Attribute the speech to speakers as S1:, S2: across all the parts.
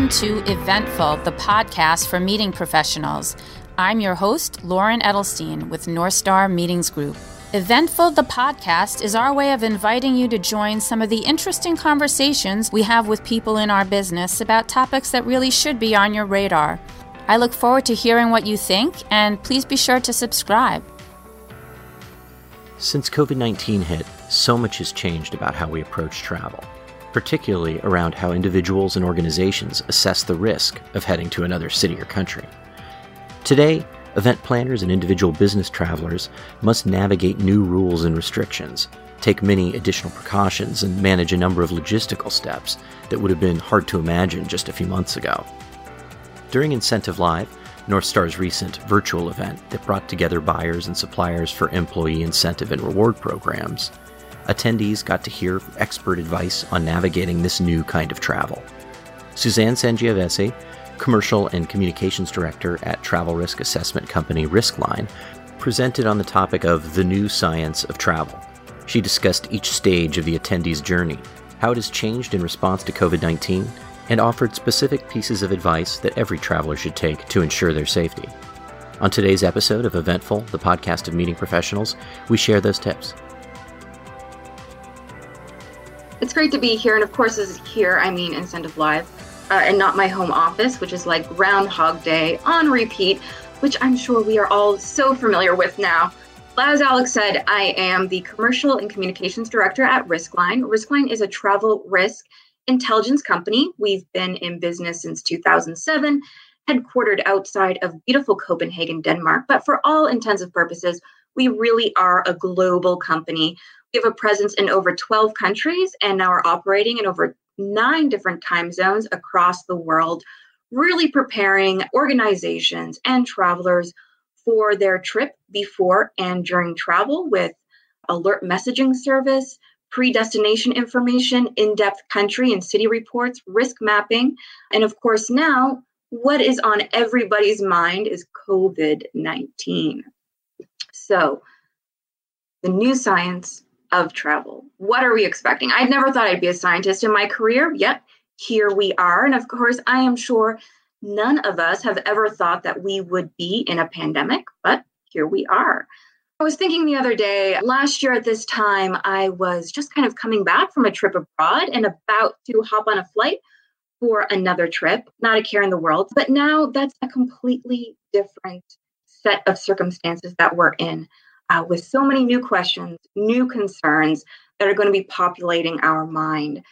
S1: welcome to Eventful, the podcast for meeting professionals. I'm your host, Lauren Edelstein with Northstar Meetings Group. Eventful, the podcast, is our way of inviting you to join some of the interesting conversations we have with people in our business about topics that really should be on your radar. I look forward to hearing what you think, and please be sure to subscribe.
S2: Since COVID 19 hit, so much has changed about how we approach travel particularly around how individuals and organizations assess the risk of heading to another city or country. Today, event planners and individual business travelers must navigate new rules and restrictions, take many additional precautions, and manage a number of logistical steps that would have been hard to imagine just a few months ago. During Incentive Live, Northstar's recent virtual event that brought together buyers and suppliers for employee incentive and reward programs, attendees got to hear expert advice on navigating this new kind of travel. Suzanne Sangiovese, Commercial and Communications Director at travel risk assessment company Riskline, presented on the topic of the new science of travel. She discussed each stage of the attendee's journey, how it has changed in response to COVID 19, and offered specific pieces of advice that every traveler should take to ensure their safety. On today's episode of Eventful, the podcast of meeting professionals, we share those tips.
S3: It's great to be here. And of course, as here, I mean Incentive Live uh, and not my home office, which is like Groundhog Day on repeat, which I'm sure we are all so familiar with now. As Alex said, I am the Commercial and Communications Director at Riskline. Riskline is a travel risk intelligence company. We've been in business since 2007, headquartered outside of beautiful Copenhagen, Denmark. But for all intents and purposes, we really are a global company have a presence in over 12 countries and now are operating in over nine different time zones across the world, really preparing organizations and travelers for their trip before and during travel with alert messaging service, pre destination information, in depth country and city reports, risk mapping, and of course, now what is on everybody's mind is COVID 19. So, the new science of travel. What are we expecting? I'd never thought I'd be a scientist in my career, yet here we are. And of course, I am sure none of us have ever thought that we would be in a pandemic, but here we are. I was thinking the other day, last year at this time, I was just kind of coming back from a trip abroad and about to hop on a flight for another trip, not a care in the world. But now that's a completely different set of circumstances that we're in uh, with so many new questions, new concerns that are going to be populating our mind.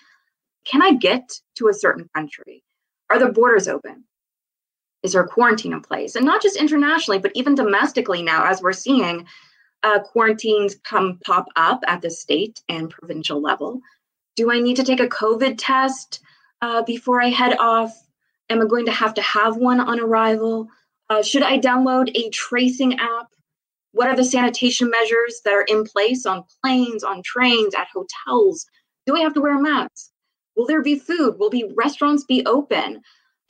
S3: Can I get to a certain country? Are the borders open? Is there a quarantine in place? And not just internationally, but even domestically now, as we're seeing uh, quarantines come pop up at the state and provincial level. Do I need to take a COVID test uh, before I head off? Am I going to have to have one on arrival? Uh, should I download a tracing app? What are the sanitation measures that are in place on planes, on trains, at hotels? Do we have to wear masks? Will there be food? Will be restaurants be open?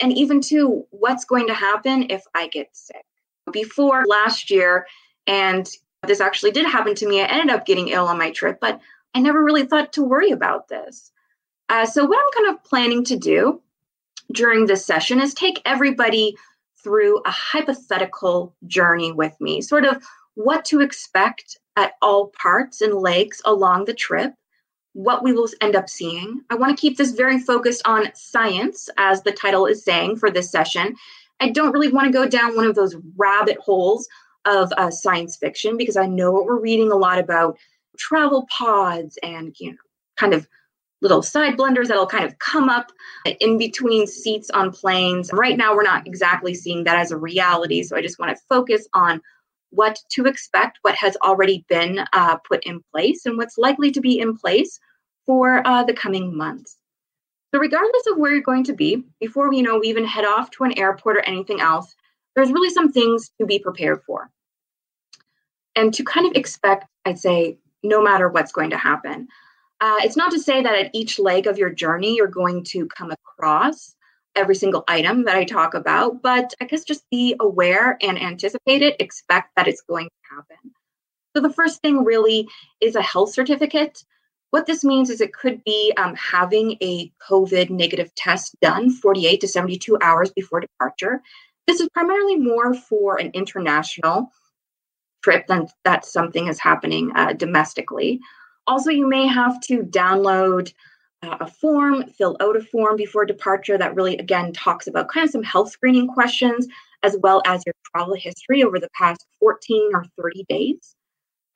S3: And even to what's going to happen if I get sick? Before last year, and this actually did happen to me, I ended up getting ill on my trip, but I never really thought to worry about this. Uh, so, what I'm kind of planning to do during this session is take everybody through a hypothetical journey with me, sort of what to expect at all parts and legs along the trip, what we will end up seeing. I want to keep this very focused on science, as the title is saying for this session. I don't really want to go down one of those rabbit holes of uh, science fiction because I know what we're reading a lot about travel pods and you know kind of little side blenders that'll kind of come up in between seats on planes. Right now, we're not exactly seeing that as a reality. So I just want to focus on what to expect, what has already been uh, put in place, and what's likely to be in place for uh, the coming months. So, regardless of where you're going to be, before you know we even head off to an airport or anything else, there's really some things to be prepared for, and to kind of expect, I'd say, no matter what's going to happen. Uh, it's not to say that at each leg of your journey you're going to come across every single item that I talk about, but I guess just be aware and anticipate it, expect that it's going to happen. So the first thing really is a health certificate. What this means is it could be um, having a COVID negative test done 48 to 72 hours before departure. This is primarily more for an international trip than that something is happening uh, domestically. Also, you may have to download a form, fill out a form before departure that really, again, talks about kind of some health screening questions as well as your travel history over the past 14 or 30 days.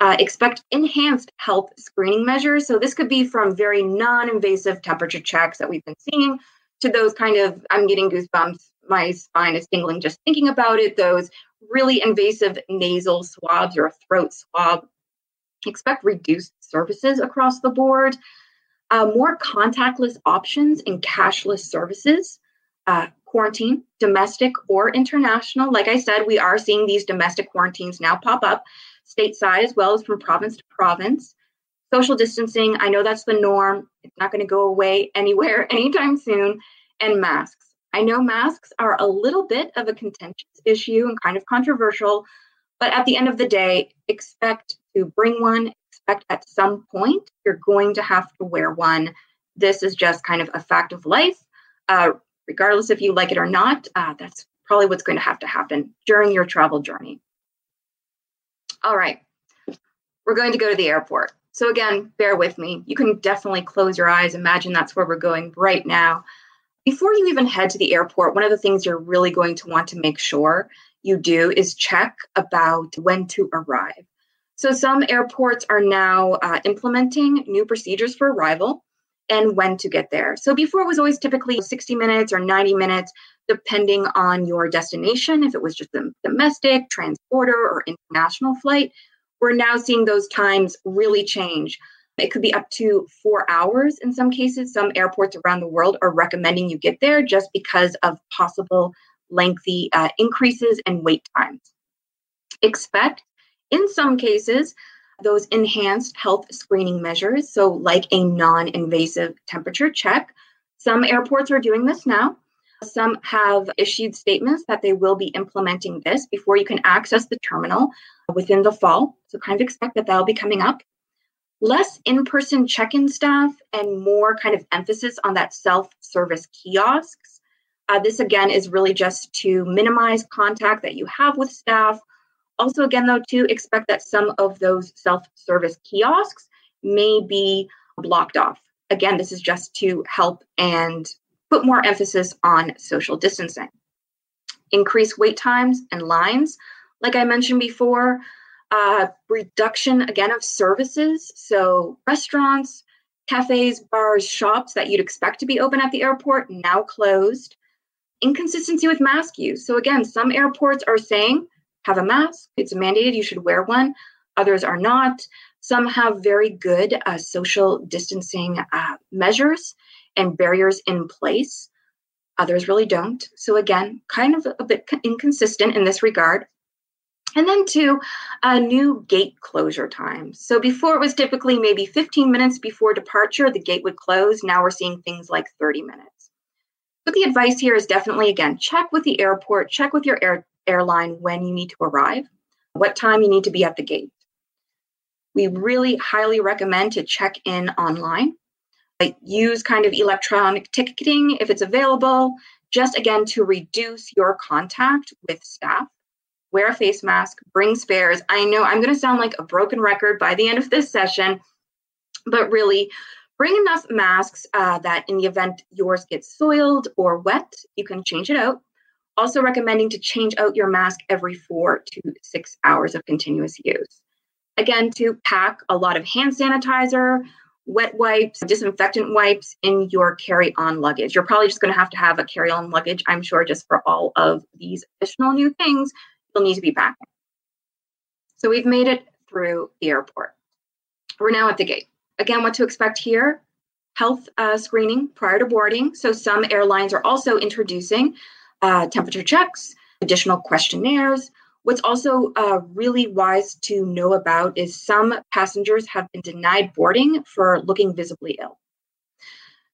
S3: Uh, expect enhanced health screening measures. So, this could be from very non invasive temperature checks that we've been seeing to those kind of, I'm getting goosebumps, my spine is tingling just thinking about it, those really invasive nasal swabs or a throat swab. Expect reduced services across the board, uh, more contactless options and cashless services. Uh, quarantine, domestic or international. Like I said, we are seeing these domestic quarantines now pop up stateside as well as from province to province. Social distancing, I know that's the norm. It's not going to go away anywhere anytime soon. And masks. I know masks are a little bit of a contentious issue and kind of controversial, but at the end of the day, expect to bring one, expect at some point you're going to have to wear one. This is just kind of a fact of life. Uh, regardless if you like it or not, uh, that's probably what's going to have to happen during your travel journey. All right, we're going to go to the airport. So, again, bear with me. You can definitely close your eyes. Imagine that's where we're going right now. Before you even head to the airport, one of the things you're really going to want to make sure you do is check about when to arrive. So, some airports are now uh, implementing new procedures for arrival and when to get there. So, before it was always typically 60 minutes or 90 minutes, depending on your destination, if it was just a domestic, transborder, or international flight. We're now seeing those times really change. It could be up to four hours in some cases. Some airports around the world are recommending you get there just because of possible lengthy uh, increases in wait times. Expect, in some cases, those enhanced health screening measures, so like a non invasive temperature check. Some airports are doing this now. Some have issued statements that they will be implementing this before you can access the terminal within the fall. So, kind of expect that that'll be coming up less in person check in staff and more kind of emphasis on that self service kiosks. Uh, this again is really just to minimize contact that you have with staff. Also, again, though, to expect that some of those self service kiosks may be blocked off. Again, this is just to help and put more emphasis on social distancing. Increase wait times and lines. Like I mentioned before, uh, reduction again of services. So restaurants, cafes, bars, shops that you'd expect to be open at the airport now closed. Inconsistency with mask use. So again, some airports are saying have a mask. It's mandated. You should wear one. Others are not. Some have very good uh, social distancing uh, measures and barriers in place. Others really don't. So again, kind of a bit inconsistent in this regard. And then two, a new gate closure time. So before it was typically maybe 15 minutes before departure, the gate would close. Now we're seeing things like 30 minutes. But the advice here is definitely again, check with the airport, check with your air, airline when you need to arrive, what time you need to be at the gate. We really highly recommend to check in online. Use kind of electronic ticketing if it's available, just again to reduce your contact with staff wear a face mask, bring spares. I know I'm going to sound like a broken record by the end of this session, but really bring enough masks uh, that in the event yours gets soiled or wet, you can change it out. Also, recommending to change out your mask every four to six hours of continuous use. Again, to pack a lot of hand sanitizer, wet wipes, disinfectant wipes in your carry on luggage. You're probably just going to have to have a carry on luggage, I'm sure, just for all of these additional new things you'll need to be packing. So we've made it through the airport. We're now at the gate. Again, what to expect here health uh, screening prior to boarding. So some airlines are also introducing uh, temperature checks, additional questionnaires. What's also uh, really wise to know about is some passengers have been denied boarding for looking visibly ill.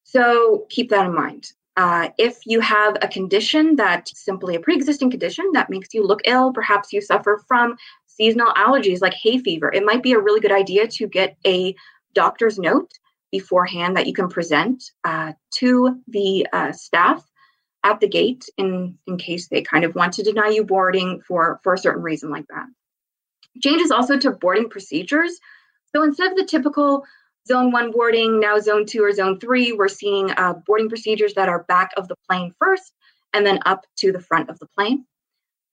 S3: So keep that in mind. Uh, if you have a condition that simply a pre-existing condition that makes you look ill, perhaps you suffer from seasonal allergies like hay fever, it might be a really good idea to get a doctor's note beforehand that you can present uh, to the uh, staff at the gate in, in case they kind of want to deny you boarding for, for a certain reason like that. Changes also to boarding procedures. So instead of the typical zone one boarding, now zone two or zone three, we're seeing uh, boarding procedures that are back of the plane first and then up to the front of the plane.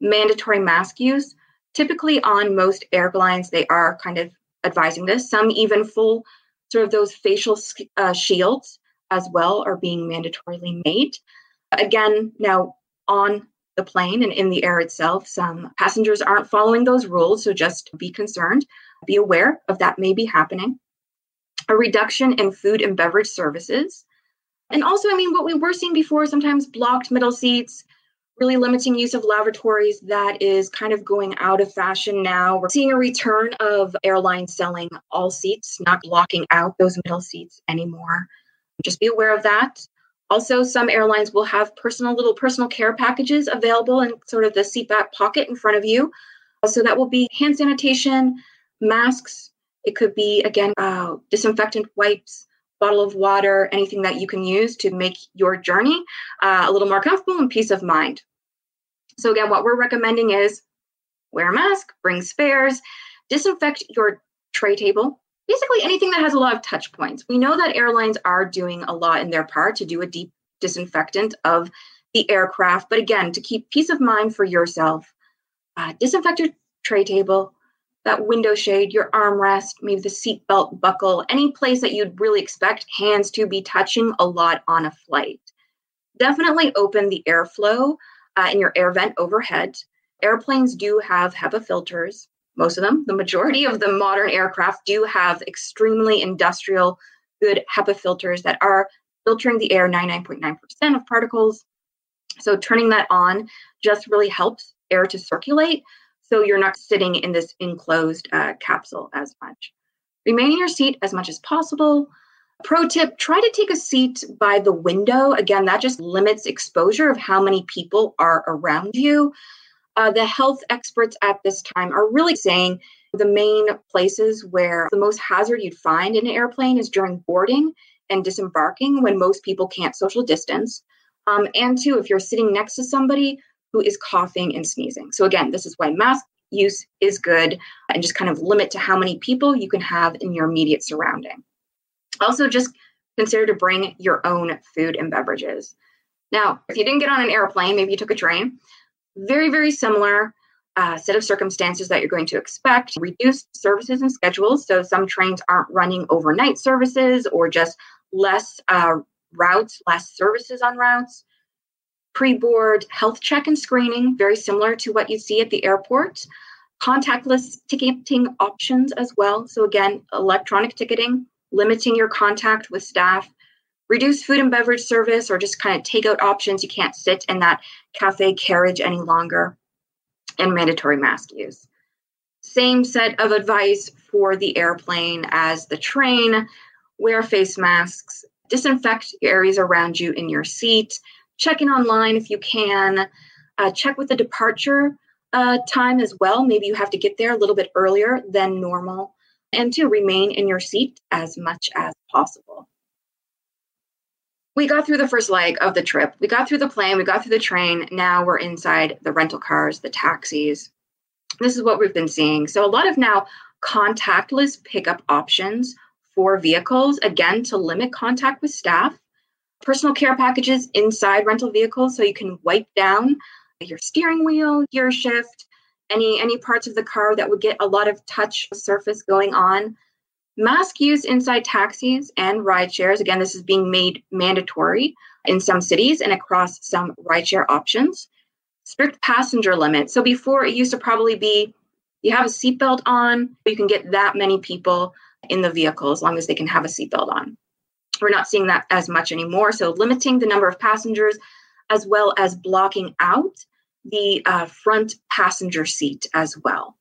S3: Mandatory mask use. Typically, on most airlines, they are kind of advising this. Some even full sort of those facial uh, shields as well are being mandatorily made. Again, now on the plane and in the air itself, some passengers aren't following those rules, so just be concerned. Be aware of that may be happening. A reduction in food and beverage services. And also, I mean, what we were seeing before sometimes blocked middle seats, really limiting use of lavatories, that is kind of going out of fashion now. We're seeing a return of airlines selling all seats, not blocking out those middle seats anymore. Just be aware of that. Also, some airlines will have personal little personal care packages available in sort of the seat back pocket in front of you. So that will be hand sanitation, masks. It could be again uh, disinfectant wipes, bottle of water, anything that you can use to make your journey uh, a little more comfortable and peace of mind. So again, what we're recommending is wear a mask, bring spares, disinfect your tray table basically anything that has a lot of touch points. We know that airlines are doing a lot in their part to do a deep disinfectant of the aircraft, but again, to keep peace of mind for yourself, uh, disinfect your tray table, that window shade, your armrest, maybe the seatbelt buckle, any place that you'd really expect hands to be touching a lot on a flight. Definitely open the airflow uh, in your air vent overhead. Airplanes do have HEPA filters most of them, the majority of the modern aircraft do have extremely industrial, good HEPA filters that are filtering the air 99.9% of particles. So turning that on just really helps air to circulate. So you're not sitting in this enclosed uh, capsule as much. Remain in your seat as much as possible. Pro tip try to take a seat by the window. Again, that just limits exposure of how many people are around you uh, the health experts at this time are really saying the main places where the most hazard you'd find in an airplane is during boarding and disembarking when most people can't social distance. Um, and two, if you're sitting next to somebody who is coughing and sneezing. So, again, this is why mask use is good and just kind of limit to how many people you can have in your immediate surrounding. Also, just consider to bring your own food and beverages. Now, if you didn't get on an airplane, maybe you took a train, very, very similar uh, set of circumstances that you're going to expect. Reduced services and schedules. So some trains aren't running overnight services or just less uh, routes, less services on routes. Pre board health check and screening, very similar to what you see at the airport. Contactless ticketing options as well. So, again, electronic ticketing, limiting your contact with staff reduce food and beverage service or just kind of take out options. You can't sit in that cafe carriage any longer, and mandatory mask use. Same set of advice for the airplane as the train. Wear face masks, disinfect areas around you in your seat, check in online if you can, uh, check with the departure uh, time as well. Maybe you have to get there a little bit earlier than normal, and to remain in your seat as much as possible we got through the first leg of the trip. We got through the plane, we got through the train. Now we're inside the rental cars, the taxis. This is what we've been seeing. So, a lot of now contactless pickup options for vehicles, again, to limit contact with staff. Personal care packages inside rental vehicles so you can wipe down your steering wheel, gear shift, any any parts of the car that would get a lot of touch surface going on Mask use inside taxis and ride shares. Again, this is being made mandatory in some cities and across some rideshare options. Strict passenger limit. So before it used to probably be you have a seatbelt on, you can get that many people in the vehicle as long as they can have a seatbelt on. We're not seeing that as much anymore. So limiting the number of passengers as well as blocking out the uh, front passenger seat as well.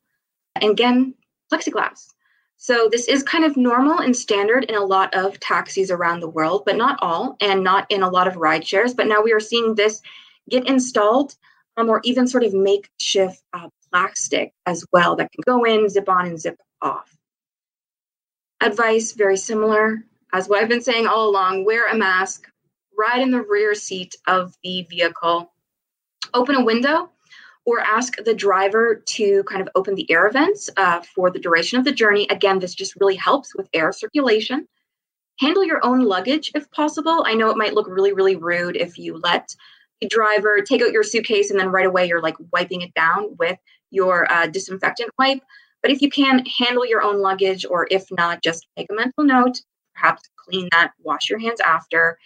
S3: And again, plexiglass. So this is kind of normal and standard in a lot of taxis around the world, but not all, and not in a lot of ride shares. But now we are seeing this get installed um, or even sort of makeshift uh, plastic as well that can go in, zip on, and zip off. Advice very similar. as what I've been saying all along, wear a mask, ride in the rear seat of the vehicle, open a window, or ask the driver to kind of open the air vents uh, for the duration of the journey. Again, this just really helps with air circulation. Handle your own luggage if possible. I know it might look really, really rude if you let the driver take out your suitcase and then right away you're like wiping it down with your uh, disinfectant wipe. But if you can, handle your own luggage, or if not, just make a mental note, perhaps clean that, wash your hands after.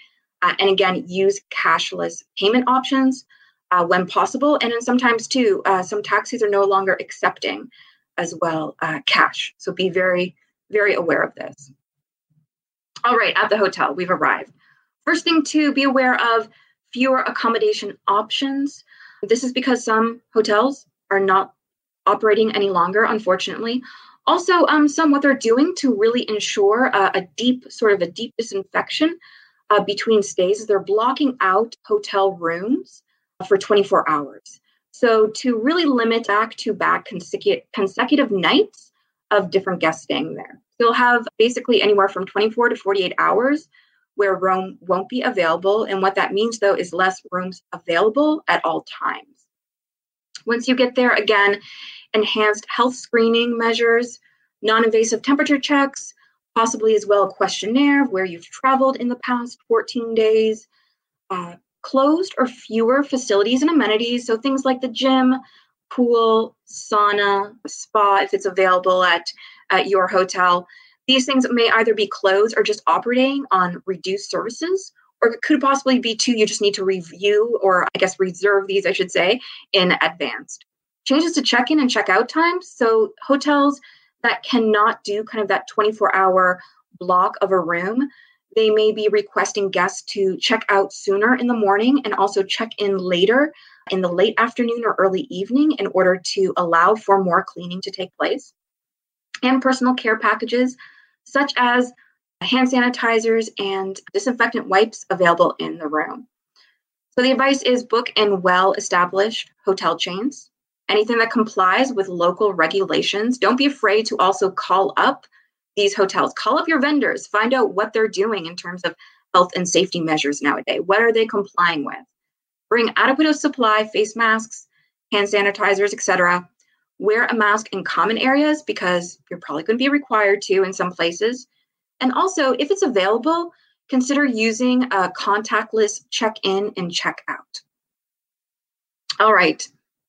S3: Uh, and again, use cashless payment options uh, when possible. And then sometimes, too, uh, some taxis are no longer accepting as well uh, cash. So be very, very aware of this. All right, at the hotel, we've arrived. First thing to be aware of fewer accommodation options. This is because some hotels are not operating any longer, unfortunately. Also, um, some what they're doing to really ensure uh, a deep, sort of a deep disinfection uh, between stays is they're blocking out hotel rooms for 24 hours. So to really limit back to back consecutive consecutive nights of different guests staying there. You'll have basically anywhere from 24 to 48 hours where room won't be available. And what that means, though, is less rooms available at all times. Once you get there, again, enhanced health screening measures, non invasive temperature checks, possibly as well a questionnaire of where you've traveled in the past 14 days, uh, closed or fewer facilities and amenities. So things like the gym, pool, sauna, spa, if it's available at, at your hotel. These things may either be closed or just operating on reduced services, or it could possibly be too, you just need to review or I guess reserve these, I should say, in advance. Changes to check in and check out times. So hotels that cannot do kind of that 24 hour block of a room they may be requesting guests to check out sooner in the morning and also check in later in the late afternoon or early evening in order to allow for more cleaning to take place. And personal care packages such as hand sanitizers and disinfectant wipes available in the room. So the advice is book in well established hotel chains. Anything that complies with local regulations. Don't be afraid to also call up these hotels. Call up your vendors, find out what they're doing in terms of health and safety measures nowadays. What are they complying with? Bring adequate supply, face masks, hand sanitizers, etc. Wear a mask in common areas because you're probably going to be required to in some places. And also, if it's available, consider using a contactless check in and check out. All right,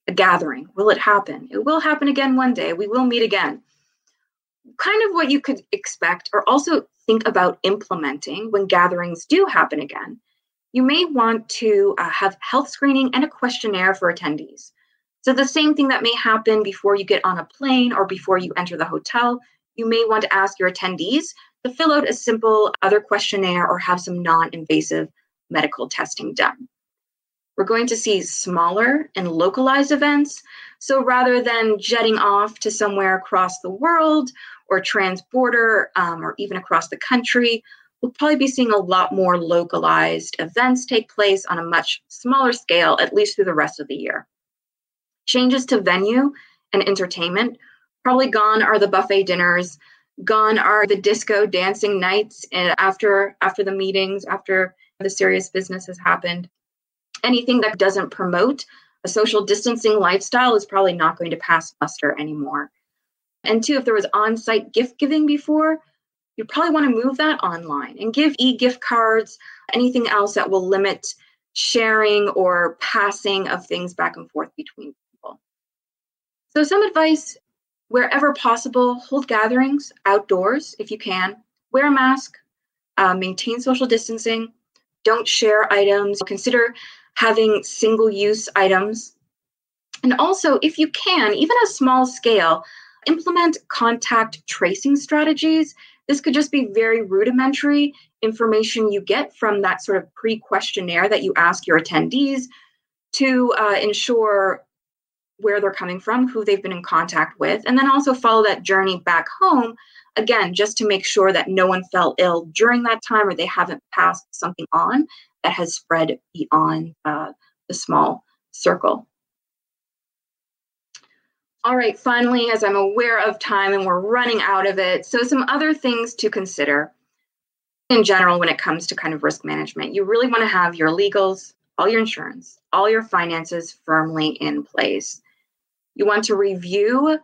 S3: a gathering. Will it happen? It will happen again one day. We will meet again kind of what you could expect or also think about implementing when gatherings do happen again. You may want to uh, have health screening and a questionnaire for attendees. So, the same thing that may happen before you get on a plane or before you enter the hotel, you may want to ask your attendees to fill out a simple other questionnaire or have some non invasive medical testing done. We're going to see smaller and localized events. So rather than jetting off to somewhere across the world or transborder um, or even across the country, we'll probably be seeing a lot more localized events take place on a much smaller scale, at least through the rest of the year. Changes to venue and entertainment probably gone are the buffet dinners gone are the disco dancing nights eh, after after the meetings after the serious business has happened anything that doesn't promote a social distancing lifestyle is probably not going to pass muster anymore. And two, if there was on site gift giving before, you'd probably want to move that online and give e gift cards, anything else that will limit sharing or passing of things back and forth between people. So, some advice wherever possible, hold gatherings outdoors if you can, wear a mask, uh, maintain social distancing, don't share items, consider having single use items. And also, if you can, even a small scale, implement contact tracing strategies. This could just be very rudimentary information you get from that sort of pre questionnaire that you ask your attendees to uh, ensure where they're coming from, who they've been in contact with, and then also follow that journey back home, again, just to make sure that no one fell ill during that time or they haven't passed something on that has spread beyond uh, the small circle. All right, finally, as I'm aware of time and we're running out of it, so some other things to consider. in general when it comes to kind of risk management. You really want to have your legals, all your insurance, all your finances firmly in place. You want to review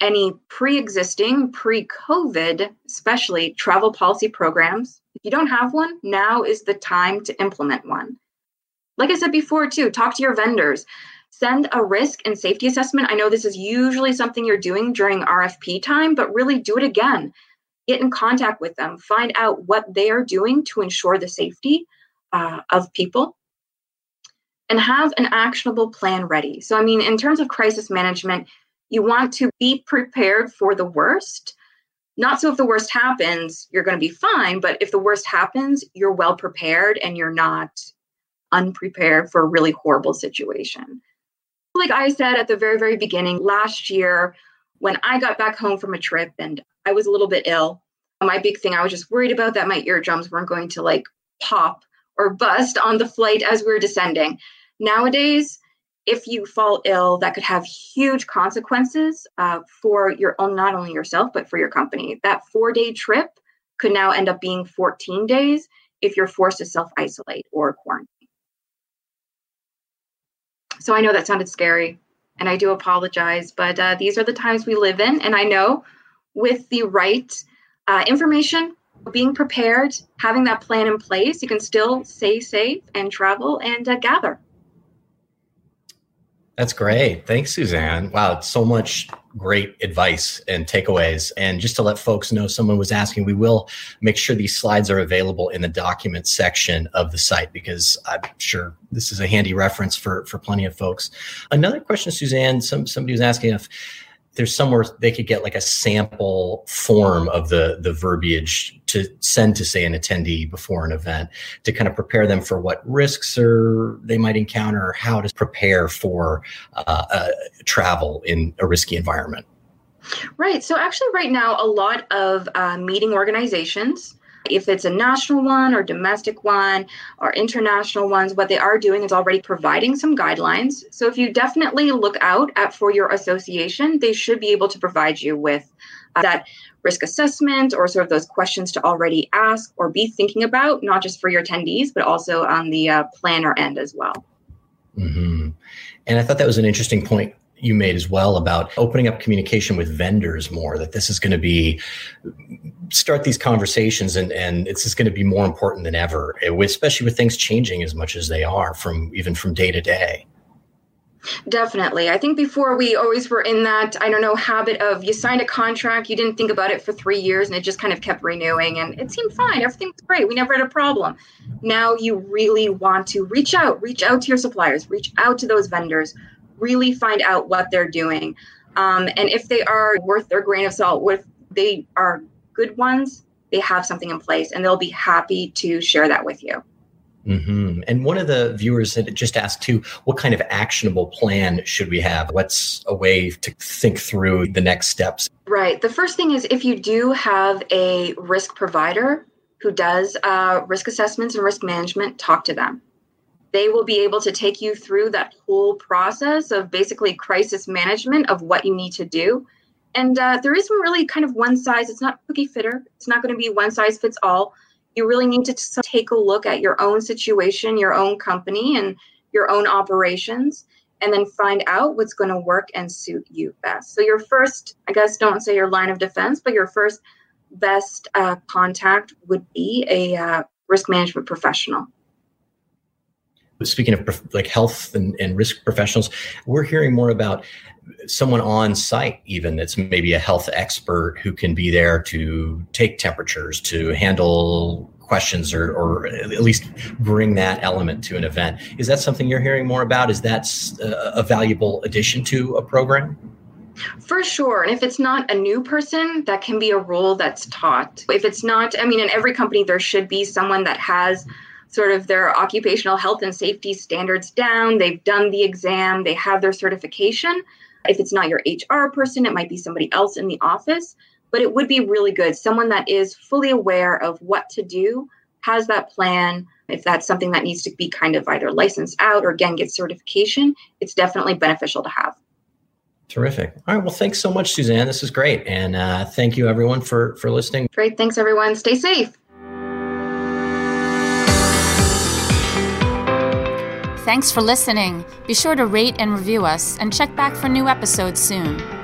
S3: any pre existing, pre COVID, especially travel policy programs. If you don't have one, now is the time to implement one. Like I said before, too, talk to your vendors. Send a risk and safety assessment. I know this is usually something you're doing during RFP time, but really do it again. Get in contact with them, find out what they are doing to ensure the safety uh, of people, and have an actionable plan ready. So, I mean, in terms of crisis management, you want to be prepared for the worst. Not so if the worst happens, you're going to be fine, but if the worst happens, you're well prepared and you're not unprepared for a really horrible situation. Like I said at the very, very beginning, last year, when I got back home from a trip and I was a little bit ill, my big thing, I was just worried about that my eardrums weren't going to like pop or bust on the flight as we were descending. Nowadays, if you fall ill, that could have huge consequences uh, for your own, not only yourself, but for your company. That four day trip could now end up being 14 days if you're forced to self isolate or quarantine. So I know that sounded scary and I do apologize, but uh, these are the times we live in. And I know with the right uh, information, being prepared, having that plan in place, you can still stay safe and travel and uh, gather.
S2: That's great. Thanks, Suzanne. Wow, so much great advice and takeaways. And just to let folks know, someone was asking, we will make sure these slides are available in the document section of the site because I'm sure this is a handy reference for, for plenty of folks. Another question, Suzanne, some, somebody was asking if there's somewhere they could get like a sample form of the the verbiage to send to say an attendee before an event to kind of prepare them for what risks or they might encounter or how to prepare for uh, uh, travel in a risky environment.
S3: Right. So actually right now a lot of uh, meeting organizations if it's a national one or domestic one or international ones, what they are doing is already providing some guidelines. So if you definitely look out at for your association, they should be able to provide you with uh, that risk assessment or sort of those questions to already ask or be thinking about, not just for your attendees, but also on the uh, planner end as well.
S2: Mm-hmm. And I thought that was an interesting point you made as well about opening up communication with vendors more that this is going to be start these conversations and and it's just going to be more important than ever eh, especially with things changing as much as they are from even from day to day
S3: Definitely. I think before we always were in that, I don't know, habit of you signed a contract, you didn't think about it for three years, and it just kind of kept renewing, and it seemed fine. Everything was great. We never had a problem. Now you really want to reach out, reach out to your suppliers, reach out to those vendors, really find out what they're doing. Um, and if they are worth their grain of salt, if they are good ones, they have something in place and they'll be happy to share that with you.
S2: Mm-hmm. And one of the viewers had just asked too, what kind of actionable plan should we have? What's a way to think through the next steps?
S3: Right. The first thing is if you do have a risk provider who does uh, risk assessments and risk management, talk to them they will be able to take you through that whole process of basically crisis management of what you need to do. And uh, there isn't really kind of one size, it's not cookie fitter, it's not going to be one size fits all. You really need to take a look at your own situation, your own company, and your own operations, and then find out what's going to work and suit you best. So, your first, I guess, don't say your line of defense, but your first best uh, contact would be a uh, risk management professional
S2: speaking of like health and, and risk professionals, we're hearing more about someone on site even that's maybe a health expert who can be there to take temperatures to handle questions or, or at least bring that element to an event is that something you're hearing more about is that uh, a valuable addition to a program
S3: for sure. And if it's not a new person, that can be a role that's taught. If it's not, I mean, in every company, there should be someone that has sort of their occupational health and safety standards down. They've done the exam, they have their certification. If it's not your HR person, it might be somebody else in the office, but it would be really good. Someone that is fully aware of what to do, has that plan. If that's something that needs to be kind of either licensed out or again get certification, it's definitely beneficial to have.
S2: Terrific. All right. Well, thanks so much, Suzanne. This is great, and uh, thank you everyone for for listening.
S3: Great. Thanks everyone. Stay safe.
S1: Thanks for listening. Be sure to rate and review us and check back for new episodes soon.